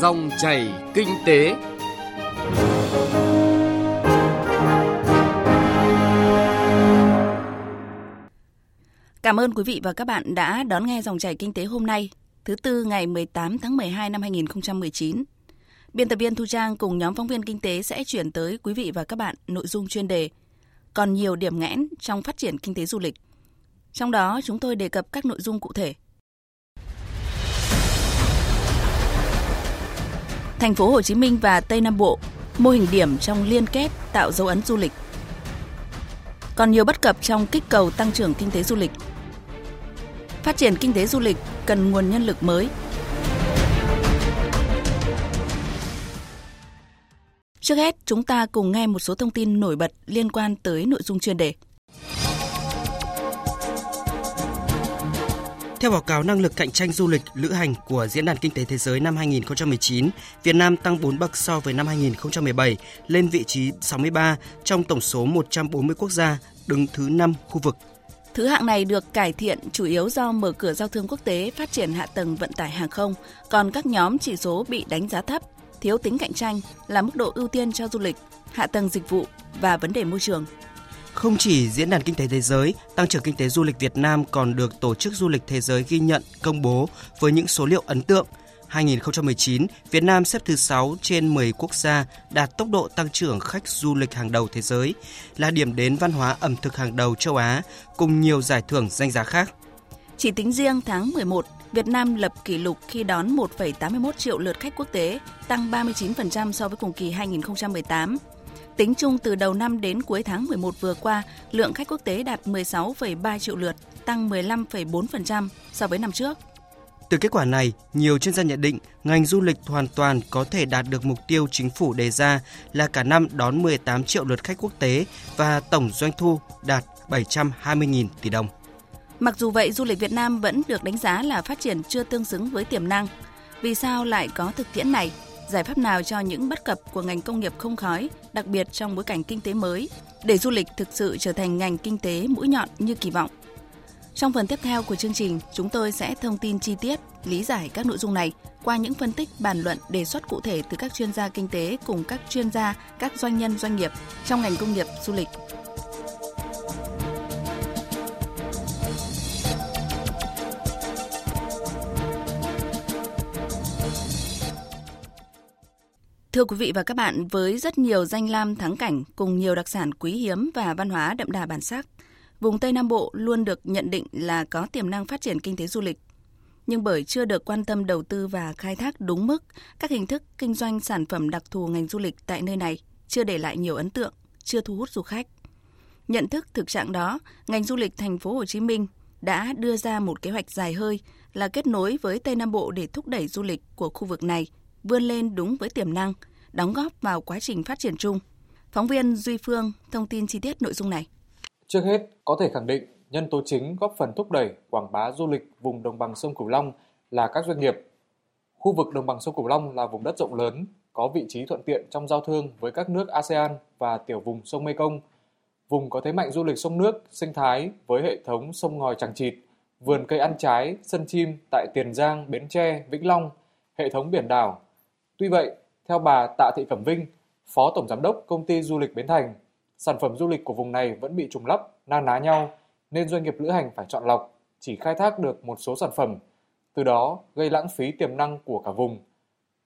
Dòng chảy kinh tế. Cảm ơn quý vị và các bạn đã đón nghe dòng chảy kinh tế hôm nay, thứ tư ngày 18 tháng 12 năm 2019. Biên tập viên Thu Trang cùng nhóm phóng viên kinh tế sẽ chuyển tới quý vị và các bạn nội dung chuyên đề còn nhiều điểm nghẽn trong phát triển kinh tế du lịch. Trong đó chúng tôi đề cập các nội dung cụ thể. Thành phố Hồ Chí Minh và Tây Nam Bộ mô hình điểm trong liên kết tạo dấu ấn du lịch. Còn nhiều bất cập trong kích cầu tăng trưởng kinh tế du lịch. Phát triển kinh tế du lịch cần nguồn nhân lực mới. Trước hết, chúng ta cùng nghe một số thông tin nổi bật liên quan tới nội dung chuyên đề. Theo báo cáo năng lực cạnh tranh du lịch lữ hành của Diễn đàn Kinh tế Thế giới năm 2019, Việt Nam tăng 4 bậc so với năm 2017 lên vị trí 63 trong tổng số 140 quốc gia, đứng thứ 5 khu vực. Thứ hạng này được cải thiện chủ yếu do mở cửa giao thương quốc tế, phát triển hạ tầng vận tải hàng không, còn các nhóm chỉ số bị đánh giá thấp, thiếu tính cạnh tranh là mức độ ưu tiên cho du lịch, hạ tầng dịch vụ và vấn đề môi trường. Không chỉ Diễn đàn Kinh tế Thế giới, tăng trưởng kinh tế du lịch Việt Nam còn được Tổ chức Du lịch Thế giới ghi nhận, công bố với những số liệu ấn tượng. 2019, Việt Nam xếp thứ 6 trên 10 quốc gia đạt tốc độ tăng trưởng khách du lịch hàng đầu thế giới, là điểm đến văn hóa ẩm thực hàng đầu châu Á, cùng nhiều giải thưởng danh giá khác. Chỉ tính riêng tháng 11, Việt Nam lập kỷ lục khi đón 1,81 triệu lượt khách quốc tế, tăng 39% so với cùng kỳ 2018. Tính chung từ đầu năm đến cuối tháng 11 vừa qua, lượng khách quốc tế đạt 16,3 triệu lượt, tăng 15,4% so với năm trước. Từ kết quả này, nhiều chuyên gia nhận định ngành du lịch hoàn toàn có thể đạt được mục tiêu chính phủ đề ra là cả năm đón 18 triệu lượt khách quốc tế và tổng doanh thu đạt 720.000 tỷ đồng. Mặc dù vậy, du lịch Việt Nam vẫn được đánh giá là phát triển chưa tương xứng với tiềm năng. Vì sao lại có thực tiễn này? Giải pháp nào cho những bất cập của ngành công nghiệp không khói, đặc biệt trong bối cảnh kinh tế mới, để du lịch thực sự trở thành ngành kinh tế mũi nhọn như kỳ vọng? Trong phần tiếp theo của chương trình, chúng tôi sẽ thông tin chi tiết, lý giải các nội dung này qua những phân tích, bàn luận, đề xuất cụ thể từ các chuyên gia kinh tế cùng các chuyên gia, các doanh nhân doanh nghiệp trong ngành công nghiệp du lịch. Thưa quý vị và các bạn, với rất nhiều danh lam thắng cảnh cùng nhiều đặc sản quý hiếm và văn hóa đậm đà bản sắc, vùng Tây Nam Bộ luôn được nhận định là có tiềm năng phát triển kinh tế du lịch. Nhưng bởi chưa được quan tâm đầu tư và khai thác đúng mức, các hình thức kinh doanh sản phẩm đặc thù ngành du lịch tại nơi này chưa để lại nhiều ấn tượng, chưa thu hút du khách. Nhận thức thực trạng đó, ngành du lịch thành phố Hồ Chí Minh đã đưa ra một kế hoạch dài hơi là kết nối với Tây Nam Bộ để thúc đẩy du lịch của khu vực này vươn lên đúng với tiềm năng, đóng góp vào quá trình phát triển chung. Phóng viên Duy Phương thông tin chi tiết nội dung này. Trước hết, có thể khẳng định nhân tố chính góp phần thúc đẩy quảng bá du lịch vùng đồng bằng sông Cửu Long là các doanh nghiệp. Khu vực đồng bằng sông Cửu Long là vùng đất rộng lớn, có vị trí thuận tiện trong giao thương với các nước ASEAN và tiểu vùng sông Mekong. Vùng có thế mạnh du lịch sông nước, sinh thái với hệ thống sông ngòi chẳng chịt, vườn cây ăn trái, sân chim tại Tiền Giang, Bến Tre, Vĩnh Long, hệ thống biển đảo. Tuy vậy, theo bà Tạ Thị Cẩm Vinh, Phó Tổng Giám đốc Công ty Du lịch Bến Thành, sản phẩm du lịch của vùng này vẫn bị trùng lắp, na ná nhau, nên doanh nghiệp lữ hành phải chọn lọc, chỉ khai thác được một số sản phẩm, từ đó gây lãng phí tiềm năng của cả vùng.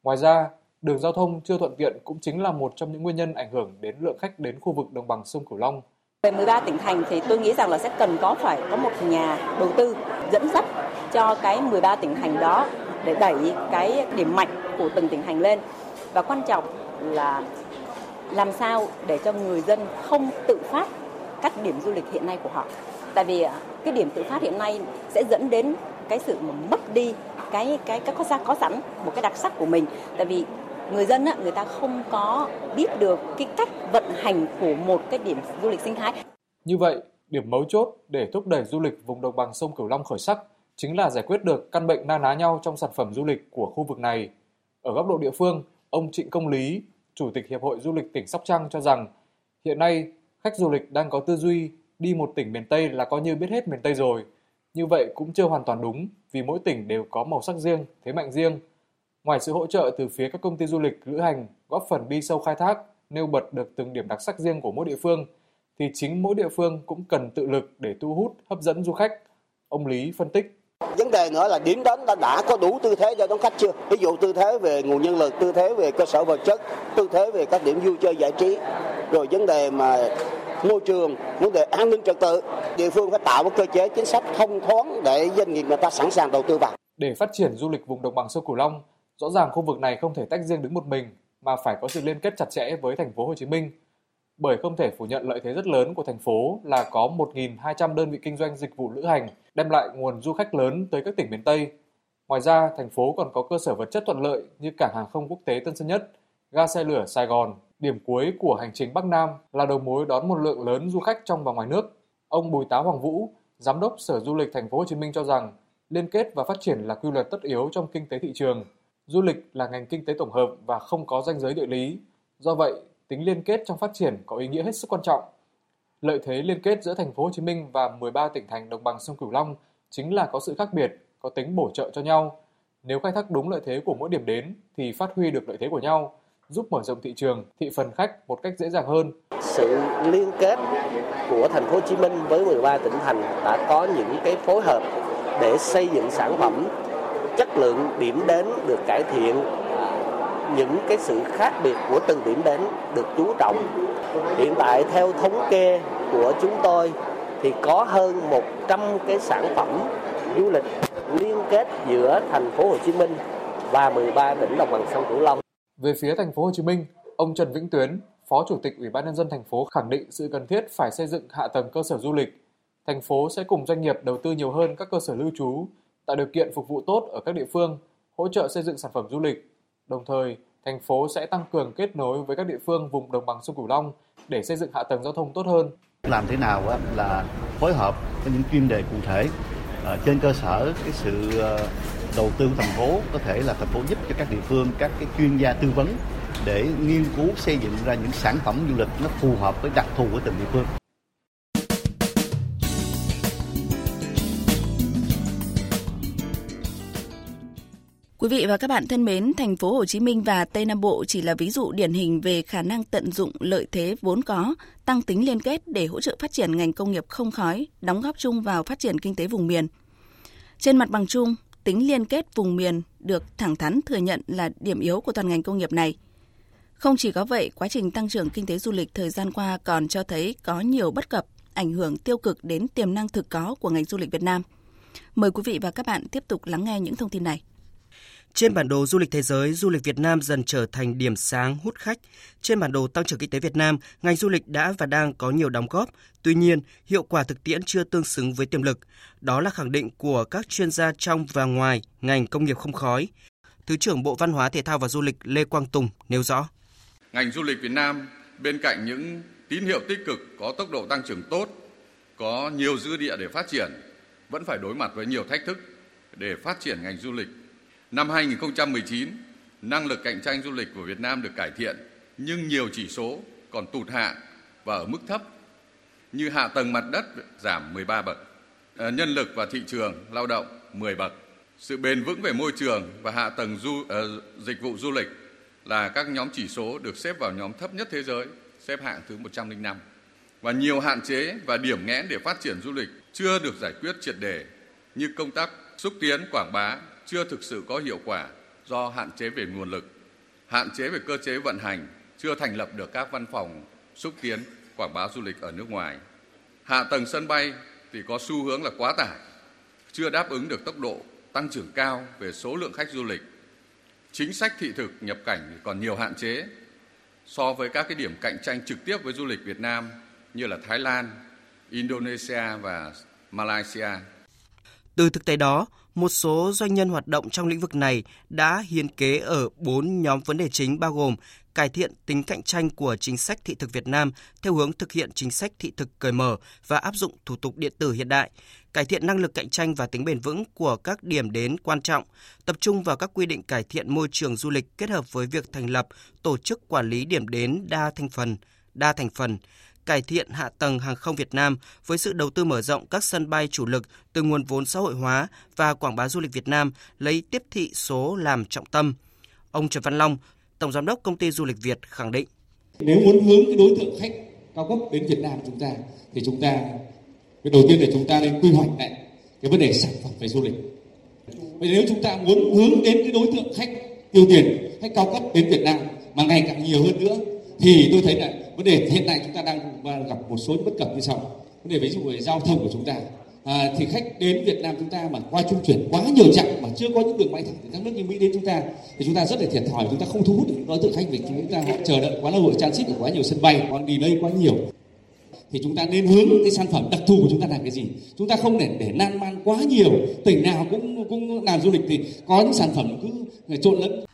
Ngoài ra, đường giao thông chưa thuận tiện cũng chính là một trong những nguyên nhân ảnh hưởng đến lượng khách đến khu vực đồng bằng sông Cửu Long. Về 13 tỉnh thành thì tôi nghĩ rằng là sẽ cần có phải có một nhà đầu tư dẫn dắt cho cái 13 tỉnh thành đó để đẩy cái điểm mạnh của từng tỉnh thành lên. Và quan trọng là làm sao để cho người dân không tự phát các điểm du lịch hiện nay của họ. Tại vì à, cái điểm tự phát hiện nay sẽ dẫn đến cái sự mà mất đi cái cái cái có ra có sẵn một cái đặc sắc của mình. Tại vì người dân á, người ta không có biết được cái cách vận hành của một cái điểm du lịch sinh thái. Như vậy, điểm mấu chốt để thúc đẩy du lịch vùng đồng bằng sông Cửu Long khởi sắc chính là giải quyết được căn bệnh na ná nhau trong sản phẩm du lịch của khu vực này. Ở góc độ địa phương, ông Trịnh Công Lý, Chủ tịch Hiệp hội Du lịch tỉnh Sóc Trăng cho rằng hiện nay khách du lịch đang có tư duy đi một tỉnh miền Tây là coi như biết hết miền Tây rồi. Như vậy cũng chưa hoàn toàn đúng vì mỗi tỉnh đều có màu sắc riêng, thế mạnh riêng. Ngoài sự hỗ trợ từ phía các công ty du lịch lữ hành góp phần đi sâu khai thác, nêu bật được từng điểm đặc sắc riêng của mỗi địa phương, thì chính mỗi địa phương cũng cần tự lực để thu hút, hấp dẫn du khách. Ông Lý phân tích. Vấn đề nữa là điểm đến ta đã có đủ tư thế cho đón khách chưa? Ví dụ tư thế về nguồn nhân lực, tư thế về cơ sở vật chất, tư thế về các điểm vui chơi giải trí, rồi vấn đề mà môi trường, vấn đề an ninh trật tự, địa phương phải tạo một cơ chế chính sách thông thoáng để doanh nghiệp người ta sẵn sàng đầu tư vào. Để phát triển du lịch vùng đồng bằng sông Cửu Long, rõ ràng khu vực này không thể tách riêng đứng một mình mà phải có sự liên kết chặt chẽ với thành phố Hồ Chí Minh. Bởi không thể phủ nhận lợi thế rất lớn của thành phố là có 1.200 đơn vị kinh doanh dịch vụ lữ hành đem lại nguồn du khách lớn tới các tỉnh miền Tây. Ngoài ra, thành phố còn có cơ sở vật chất thuận lợi như cảng hàng không quốc tế Tân Sơn Nhất, ga xe lửa Sài Gòn, điểm cuối của hành trình Bắc Nam là đầu mối đón một lượng lớn du khách trong và ngoài nước. Ông Bùi Tá Hoàng Vũ, giám đốc Sở Du lịch thành phố Hồ Chí Minh cho rằng liên kết và phát triển là quy luật tất yếu trong kinh tế thị trường. Du lịch là ngành kinh tế tổng hợp và không có ranh giới địa lý. Do vậy, tính liên kết trong phát triển có ý nghĩa hết sức quan trọng. Lợi thế liên kết giữa thành phố Hồ Chí Minh và 13 tỉnh thành đồng bằng sông Cửu Long chính là có sự khác biệt, có tính bổ trợ cho nhau. Nếu khai thác đúng lợi thế của mỗi điểm đến thì phát huy được lợi thế của nhau, giúp mở rộng thị trường, thị phần khách một cách dễ dàng hơn. Sự liên kết của thành phố Hồ Chí Minh với 13 tỉnh thành đã có những cái phối hợp để xây dựng sản phẩm chất lượng điểm đến được cải thiện những cái sự khác biệt của từng điểm đến được chú trọng. Hiện tại theo thống kê của chúng tôi thì có hơn 100 cái sản phẩm du lịch liên kết giữa thành phố Hồ Chí Minh và 13 tỉnh đồng bằng sông Cửu Long. Về phía thành phố Hồ Chí Minh, ông Trần Vĩnh Tuyến, Phó Chủ tịch Ủy ban nhân dân thành phố khẳng định sự cần thiết phải xây dựng hạ tầng cơ sở du lịch. Thành phố sẽ cùng doanh nghiệp đầu tư nhiều hơn các cơ sở lưu trú, tạo điều kiện phục vụ tốt ở các địa phương, hỗ trợ xây dựng sản phẩm du lịch. Đồng thời, thành phố sẽ tăng cường kết nối với các địa phương vùng đồng bằng sông Cửu Long để xây dựng hạ tầng giao thông tốt hơn. Làm thế nào là phối hợp với những chuyên đề cụ thể ờ, trên cơ sở cái sự ờ, đầu tư của thành phố có thể là thành phố giúp cho các địa phương các cái chuyên gia tư vấn để nghiên cứu xây dựng ra những sản phẩm du lịch nó phù hợp với đặc thù của từng địa phương. Quý vị và các bạn thân mến, thành phố Hồ Chí Minh và Tây Nam Bộ chỉ là ví dụ điển hình về khả năng tận dụng lợi thế vốn có, tăng tính liên kết để hỗ trợ phát triển ngành công nghiệp không khói, đóng góp chung vào phát triển kinh tế vùng miền. Trên mặt bằng chung, tính liên kết vùng miền được thẳng thắn thừa nhận là điểm yếu của toàn ngành công nghiệp này. Không chỉ có vậy, quá trình tăng trưởng kinh tế du lịch thời gian qua còn cho thấy có nhiều bất cập, ảnh hưởng tiêu cực đến tiềm năng thực có của ngành du lịch Việt Nam. Mời quý vị và các bạn tiếp tục lắng nghe những thông tin này. Trên bản đồ du lịch thế giới, du lịch Việt Nam dần trở thành điểm sáng hút khách. Trên bản đồ tăng trưởng kinh tế Việt Nam, ngành du lịch đã và đang có nhiều đóng góp. Tuy nhiên, hiệu quả thực tiễn chưa tương xứng với tiềm lực. Đó là khẳng định của các chuyên gia trong và ngoài ngành công nghiệp không khói. Thứ trưởng Bộ Văn hóa Thể thao và Du lịch Lê Quang Tùng nêu rõ. Ngành du lịch Việt Nam bên cạnh những tín hiệu tích cực có tốc độ tăng trưởng tốt, có nhiều dư địa để phát triển, vẫn phải đối mặt với nhiều thách thức để phát triển ngành du lịch Năm 2019, năng lực cạnh tranh du lịch của Việt Nam được cải thiện, nhưng nhiều chỉ số còn tụt hạ và ở mức thấp như hạ tầng mặt đất giảm 13 bậc, ờ, nhân lực và thị trường lao động 10 bậc. Sự bền vững về môi trường và hạ tầng du, uh, dịch vụ du lịch là các nhóm chỉ số được xếp vào nhóm thấp nhất thế giới, xếp hạng thứ 105. Và nhiều hạn chế và điểm nghẽn để phát triển du lịch chưa được giải quyết triệt đề như công tác xúc tiến quảng bá chưa thực sự có hiệu quả do hạn chế về nguồn lực, hạn chế về cơ chế vận hành, chưa thành lập được các văn phòng xúc tiến quảng bá du lịch ở nước ngoài. Hạ tầng sân bay thì có xu hướng là quá tải, chưa đáp ứng được tốc độ tăng trưởng cao về số lượng khách du lịch. Chính sách thị thực nhập cảnh còn nhiều hạn chế so với các cái điểm cạnh tranh trực tiếp với du lịch Việt Nam như là Thái Lan, Indonesia và Malaysia. Từ thực tế đó, một số doanh nhân hoạt động trong lĩnh vực này đã hiến kế ở bốn nhóm vấn đề chính bao gồm cải thiện tính cạnh tranh của chính sách thị thực Việt Nam theo hướng thực hiện chính sách thị thực cởi mở và áp dụng thủ tục điện tử hiện đại, cải thiện năng lực cạnh tranh và tính bền vững của các điểm đến quan trọng, tập trung vào các quy định cải thiện môi trường du lịch kết hợp với việc thành lập tổ chức quản lý điểm đến đa thành phần, đa thành phần, cải thiện hạ tầng hàng không Việt Nam với sự đầu tư mở rộng các sân bay chủ lực từ nguồn vốn xã hội hóa và quảng bá du lịch Việt Nam lấy tiếp thị số làm trọng tâm. Ông Trần Văn Long, Tổng Giám đốc Công ty Du lịch Việt khẳng định. Nếu muốn hướng cái đối tượng khách cao cấp đến Việt Nam chúng ta thì chúng ta cái đầu tiên là chúng ta nên quy hoạch lại cái vấn đề sản phẩm về du lịch. Vậy nếu chúng ta muốn hướng đến cái đối tượng khách tiêu tiền, khách cao cấp đến Việt Nam mà ngày càng nhiều hơn nữa thì tôi thấy là vấn đề hiện nay chúng ta đang gặp một số bất cập như sau. Vấn đề ví dụ về giao thông của chúng ta. À, thì khách đến Việt Nam chúng ta mà qua trung chuyển quá nhiều chặng mà chưa có những đường bay thẳng từ các nước như Mỹ đến chúng ta thì chúng ta rất là thiệt thòi chúng ta không thu hút được những đối tượng khách vì chúng ta. Họ chờ đợi quá lâu ở transit ở quá nhiều sân bay quá delay quá nhiều. Thì chúng ta nên hướng cái sản phẩm đặc thù của chúng ta làm cái gì? Chúng ta không để để nan man quá nhiều. Tỉnh nào cũng cũng làm du lịch thì có những sản phẩm cứ trộn lẫn.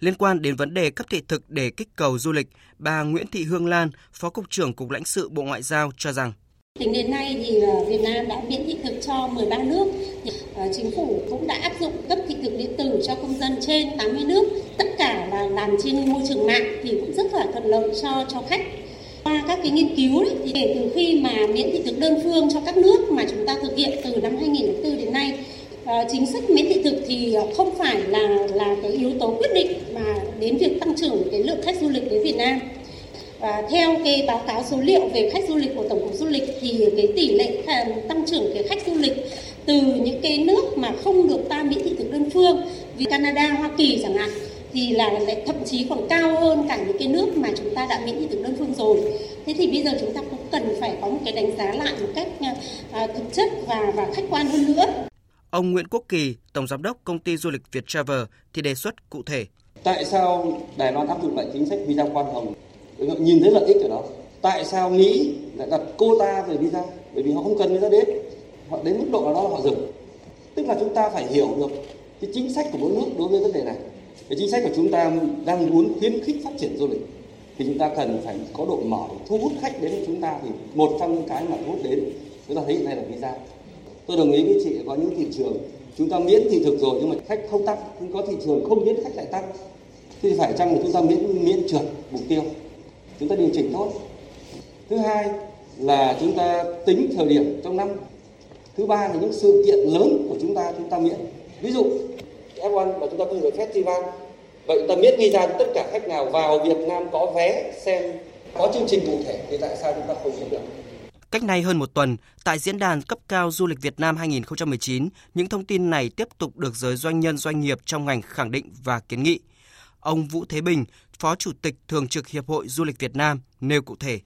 Liên quan đến vấn đề cấp thị thực để kích cầu du lịch, bà Nguyễn Thị Hương Lan, Phó Cục trưởng Cục lãnh sự Bộ Ngoại giao cho rằng Tính đến nay thì ờ, Việt Nam đã miễn thị thực cho 13 nước. Ờ, chính phủ cũng đã áp dụng cấp thị thực điện tử cho công dân trên 80 nước. Tất cả là làm trên môi trường mạng thì cũng rất là thuận lợi cho cho khách. Qua các cái nghiên cứu ấy, thì kể từ khi mà miễn thị thực đơn phương cho các nước mà chúng ta thực hiện từ năm 2004 đến Ờ, chính sách miễn thị thực thì ờ, không phải là là cái yếu tố quyết định mà đến việc tăng trưởng cái lượng khách du lịch đến Việt Nam và theo cái báo cáo số liệu về khách du lịch của Tổng cục Du lịch thì cái tỷ lệ à, tăng trưởng cái khách du lịch từ những cái nước mà không được ta miễn thị thực đơn phương vì Canada, Hoa Kỳ chẳng hạn thì là lại thậm chí còn cao hơn cả những cái nước mà chúng ta đã miễn thị thực đơn phương rồi. Thế thì bây giờ chúng ta cũng cần phải có một cái đánh giá lại một cách à, thực chất và và khách quan hơn nữa. Ông Nguyễn Quốc Kỳ, Tổng Giám đốc Công ty Du lịch Việt Travel, thì đề xuất cụ thể. Tại sao Đài Loan áp dụng lại chính sách visa quan hồng? Nhìn thấy lợi ích ở đó. Tại sao mỹ lại đặt cô ta về visa? Bởi vì họ không cần visa đến. Họ đến mức độ nào đó là họ dừng. Tức là chúng ta phải hiểu được cái chính sách của mỗi nước đối với vấn đề này. Cái chính sách của chúng ta đang muốn khuyến khích phát triển du lịch. Thì chúng ta cần phải có độ mở thu hút khách đến với chúng ta. Thì một trong những cái mà thu hút đến chúng ta thấy hiện nay là visa tôi đồng ý với chị, có những thị trường chúng ta miễn thị thực rồi, nhưng mà khách không tăng. Nhưng có thị trường không miễn khách lại tăng, thì phải chăng là chúng ta miễn miễn trượt mục tiêu? Chúng ta điều chỉnh thôi. Thứ hai là chúng ta tính thời điểm trong năm. Thứ ba là những sự kiện lớn của chúng ta chúng ta miễn. Ví dụ F1 mà chúng ta không được festival, vậy chúng ta miễn visa tất cả khách nào vào Việt Nam có vé xem, có chương trình cụ thể, thì tại sao chúng ta không miễn được? Cách nay hơn một tuần, tại diễn đàn cấp cao du lịch Việt Nam 2019, những thông tin này tiếp tục được giới doanh nhân doanh nghiệp trong ngành khẳng định và kiến nghị. Ông Vũ Thế Bình, Phó Chủ tịch Thường trực Hiệp hội Du lịch Việt Nam nêu cụ thể.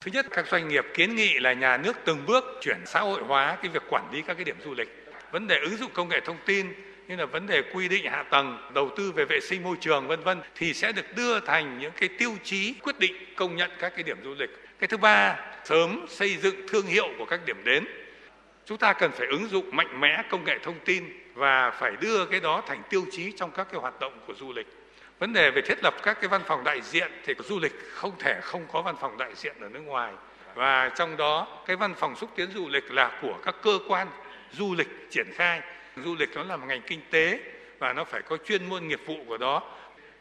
Thứ nhất, các doanh nghiệp kiến nghị là nhà nước từng bước chuyển xã hội hóa cái việc quản lý các cái điểm du lịch. Vấn đề ứng dụng công nghệ thông tin như là vấn đề quy định hạ tầng, đầu tư về vệ sinh môi trường vân vân thì sẽ được đưa thành những cái tiêu chí quyết định công nhận các cái điểm du lịch. Cái thứ ba, sớm xây dựng thương hiệu của các điểm đến. Chúng ta cần phải ứng dụng mạnh mẽ công nghệ thông tin và phải đưa cái đó thành tiêu chí trong các cái hoạt động của du lịch vấn đề về thiết lập các cái văn phòng đại diện thì du lịch không thể không có văn phòng đại diện ở nước ngoài và trong đó cái văn phòng xúc tiến du lịch là của các cơ quan du lịch triển khai du lịch nó là một ngành kinh tế và nó phải có chuyên môn nghiệp vụ của đó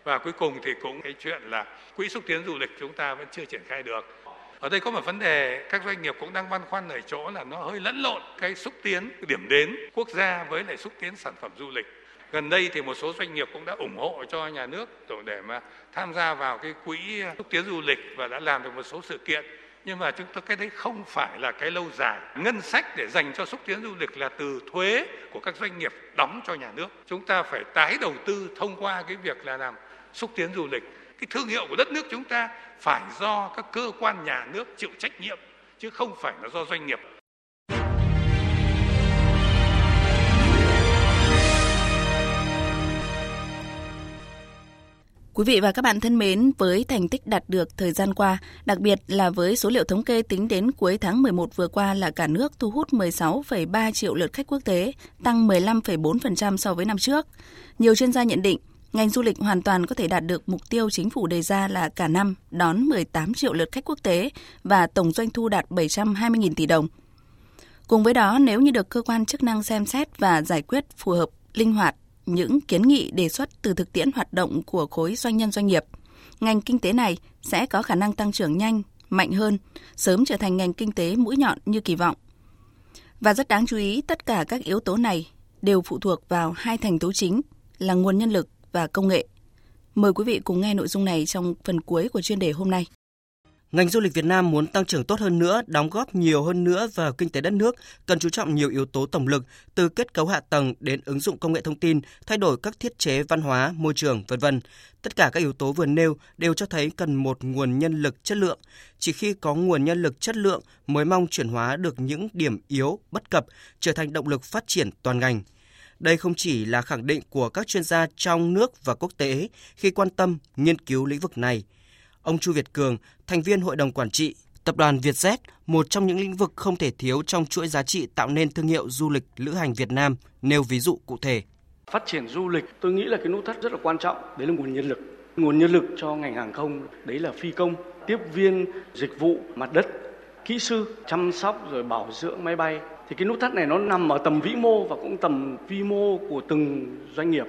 và cuối cùng thì cũng cái chuyện là quỹ xúc tiến du lịch chúng ta vẫn chưa triển khai được. Ở đây có một vấn đề, các doanh nghiệp cũng đang băn khoăn ở chỗ là nó hơi lẫn lộn cái xúc tiến điểm đến quốc gia với lại xúc tiến sản phẩm du lịch. Gần đây thì một số doanh nghiệp cũng đã ủng hộ cho nhà nước để mà tham gia vào cái quỹ xúc tiến du lịch và đã làm được một số sự kiện nhưng mà chúng tôi cái đấy không phải là cái lâu dài. Ngân sách để dành cho xúc tiến du lịch là từ thuế của các doanh nghiệp đóng cho nhà nước. Chúng ta phải tái đầu tư thông qua cái việc là làm xúc tiến du lịch. Cái thương hiệu của đất nước chúng ta phải do các cơ quan nhà nước chịu trách nhiệm, chứ không phải là do doanh nghiệp. Quý vị và các bạn thân mến, với thành tích đạt được thời gian qua, đặc biệt là với số liệu thống kê tính đến cuối tháng 11 vừa qua là cả nước thu hút 16,3 triệu lượt khách quốc tế, tăng 15,4% so với năm trước. Nhiều chuyên gia nhận định, ngành du lịch hoàn toàn có thể đạt được mục tiêu chính phủ đề ra là cả năm đón 18 triệu lượt khách quốc tế và tổng doanh thu đạt 720.000 tỷ đồng. Cùng với đó, nếu như được cơ quan chức năng xem xét và giải quyết phù hợp, linh hoạt những kiến nghị đề xuất từ thực tiễn hoạt động của khối doanh nhân doanh nghiệp, ngành kinh tế này sẽ có khả năng tăng trưởng nhanh, mạnh hơn, sớm trở thành ngành kinh tế mũi nhọn như kỳ vọng. Và rất đáng chú ý, tất cả các yếu tố này đều phụ thuộc vào hai thành tố chính là nguồn nhân lực và công nghệ. Mời quý vị cùng nghe nội dung này trong phần cuối của chuyên đề hôm nay. Ngành du lịch Việt Nam muốn tăng trưởng tốt hơn nữa, đóng góp nhiều hơn nữa vào kinh tế đất nước, cần chú trọng nhiều yếu tố tổng lực từ kết cấu hạ tầng đến ứng dụng công nghệ thông tin, thay đổi các thiết chế văn hóa, môi trường, vân vân. Tất cả các yếu tố vừa nêu đều cho thấy cần một nguồn nhân lực chất lượng. Chỉ khi có nguồn nhân lực chất lượng mới mong chuyển hóa được những điểm yếu, bất cập trở thành động lực phát triển toàn ngành. Đây không chỉ là khẳng định của các chuyên gia trong nước và quốc tế khi quan tâm nghiên cứu lĩnh vực này – Ông Chu Việt Cường, thành viên Hội đồng Quản trị, Tập đoàn Vietjet, một trong những lĩnh vực không thể thiếu trong chuỗi giá trị tạo nên thương hiệu du lịch lữ hành Việt Nam, nêu ví dụ cụ thể. Phát triển du lịch, tôi nghĩ là cái nút thắt rất là quan trọng, đấy là nguồn nhân lực. Nguồn nhân lực cho ngành hàng không, đấy là phi công, tiếp viên, dịch vụ, mặt đất, kỹ sư, chăm sóc rồi bảo dưỡng máy bay. Thì cái nút thắt này nó nằm ở tầm vĩ mô và cũng tầm vi mô của từng doanh nghiệp.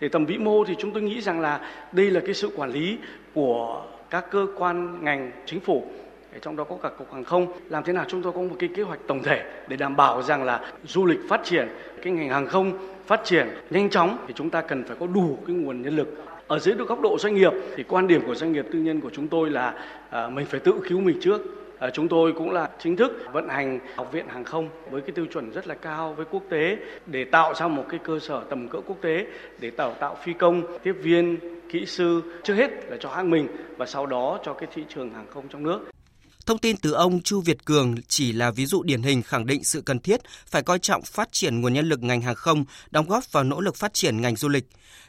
Thì tầm vĩ mô thì chúng tôi nghĩ rằng là đây là cái sự quản lý của các cơ quan ngành chính phủ. Trong đó có cả cục hàng không. Làm thế nào chúng tôi có một cái kế hoạch tổng thể để đảm bảo rằng là du lịch phát triển cái ngành hàng không phát triển nhanh chóng. Thì chúng ta cần phải có đủ cái nguồn nhân lực. Ở dưới góc độ doanh nghiệp thì quan điểm của doanh nghiệp tư nhân của chúng tôi là à, mình phải tự cứu mình trước. Ờ, chúng tôi cũng là chính thức vận hành học viện hàng không với cái tiêu chuẩn rất là cao với quốc tế để tạo ra một cái cơ sở tầm cỡ quốc tế để tạo tạo phi công tiếp viên kỹ sư trước hết là cho hãng mình và sau đó cho cái thị trường hàng không trong nước. Thông tin từ ông Chu Việt Cường chỉ là ví dụ điển hình khẳng định sự cần thiết phải coi trọng phát triển nguồn nhân lực ngành hàng không, đóng góp vào nỗ lực phát triển ngành du lịch.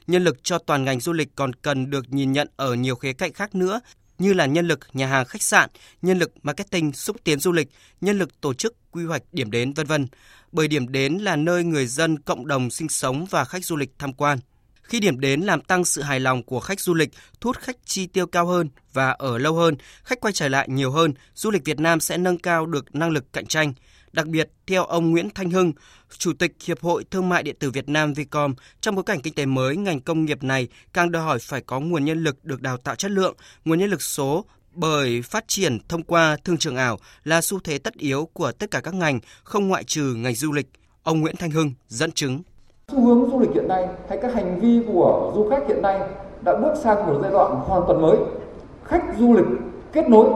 Nhân lực cho toàn ngành du lịch còn cần được nhìn nhận ở nhiều khía cạnh khác nữa như là nhân lực nhà hàng khách sạn, nhân lực marketing xúc tiến du lịch, nhân lực tổ chức quy hoạch điểm đến vân vân. Bởi điểm đến là nơi người dân cộng đồng sinh sống và khách du lịch tham quan. Khi điểm đến làm tăng sự hài lòng của khách du lịch, thu hút khách chi tiêu cao hơn và ở lâu hơn, khách quay trở lại nhiều hơn, du lịch Việt Nam sẽ nâng cao được năng lực cạnh tranh. Đặc biệt, theo ông Nguyễn Thanh Hưng, Chủ tịch Hiệp hội Thương mại Điện tử Việt Nam Vicom, trong bối cảnh kinh tế mới, ngành công nghiệp này càng đòi hỏi phải có nguồn nhân lực được đào tạo chất lượng, nguồn nhân lực số bởi phát triển thông qua thương trường ảo là xu thế tất yếu của tất cả các ngành, không ngoại trừ ngành du lịch. Ông Nguyễn Thanh Hưng dẫn chứng xu hướng du lịch hiện nay hay các hành vi của du khách hiện nay đã bước sang một giai đoạn hoàn toàn mới khách du lịch kết nối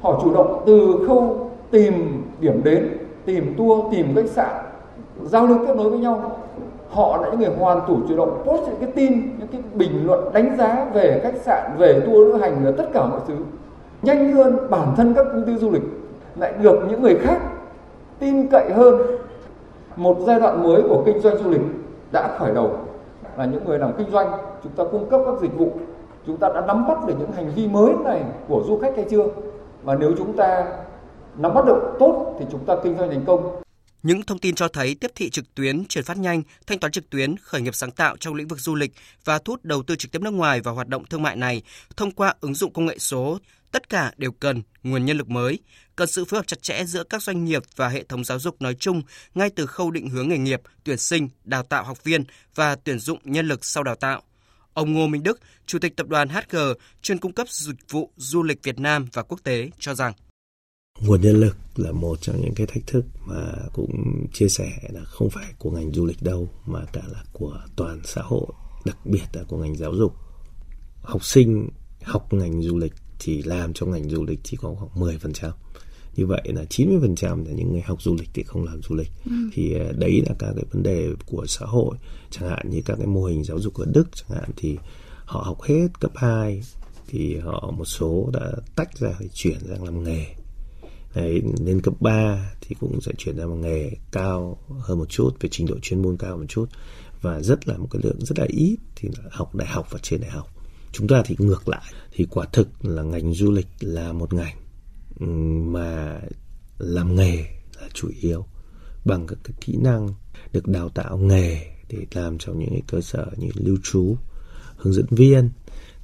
họ chủ động từ khâu tìm điểm đến, tìm tour, tìm khách sạn, giao lưu kết nối với nhau. Họ là những người hoàn thủ chủ động post những cái tin, những cái bình luận đánh giá về khách sạn, về tour lữ hành và tất cả mọi thứ. Nhanh hơn bản thân các công ty du lịch, lại được những người khác tin cậy hơn. Một giai đoạn mới của kinh doanh du lịch đã khởi đầu. Là những người làm kinh doanh, chúng ta cung cấp các dịch vụ. Chúng ta đã nắm bắt được những hành vi mới này của du khách hay chưa? Và nếu chúng ta nắm bắt được tốt thì chúng ta kinh doanh thành công. Những thông tin cho thấy tiếp thị trực tuyến, chuyển phát nhanh, thanh toán trực tuyến, khởi nghiệp sáng tạo trong lĩnh vực du lịch và thu hút đầu tư trực tiếp nước ngoài vào hoạt động thương mại này thông qua ứng dụng công nghệ số, tất cả đều cần nguồn nhân lực mới, cần sự phối hợp chặt chẽ giữa các doanh nghiệp và hệ thống giáo dục nói chung ngay từ khâu định hướng nghề nghiệp, tuyển sinh, đào tạo học viên và tuyển dụng nhân lực sau đào tạo. Ông Ngô Minh Đức, Chủ tịch Tập đoàn HG, chuyên cung cấp dịch vụ du lịch Việt Nam và quốc tế cho rằng nguồn nhân lực là một trong những cái thách thức mà cũng chia sẻ là không phải của ngành du lịch đâu mà cả là của toàn xã hội đặc biệt là của ngành giáo dục. Học sinh học ngành du lịch thì làm trong ngành du lịch chỉ có khoảng 10% như vậy là 90% là những người học du lịch thì không làm du lịch. Ừ. thì à, đấy là các cái vấn đề của xã hội. Chẳng hạn như các cái mô hình giáo dục ở Đức chẳng hạn thì họ học hết cấp 2 thì họ một số đã tách ra để chuyển sang làm nghề Đấy, lên cấp 3 thì cũng sẽ chuyển ra một nghề cao hơn một chút về trình độ chuyên môn cao một chút. Và rất là một cái lượng rất là ít thì là học đại học và trên đại học. Chúng ta thì ngược lại thì quả thực là ngành du lịch là một ngành mà làm nghề là chủ yếu bằng các cái kỹ năng được đào tạo nghề để làm trong những cái cơ sở như lưu trú hướng dẫn viên.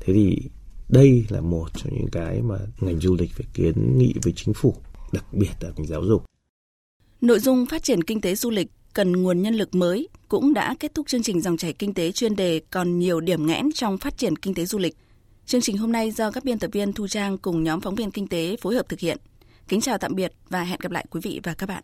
Thế thì đây là một trong những cái mà ngành du lịch phải kiến nghị với chính phủ đặc biệt là ngành giáo dục. Nội dung phát triển kinh tế du lịch cần nguồn nhân lực mới cũng đã kết thúc chương trình dòng chảy kinh tế chuyên đề còn nhiều điểm nghẽn trong phát triển kinh tế du lịch. Chương trình hôm nay do các biên tập viên Thu Trang cùng nhóm phóng viên kinh tế phối hợp thực hiện. Kính chào tạm biệt và hẹn gặp lại quý vị và các bạn.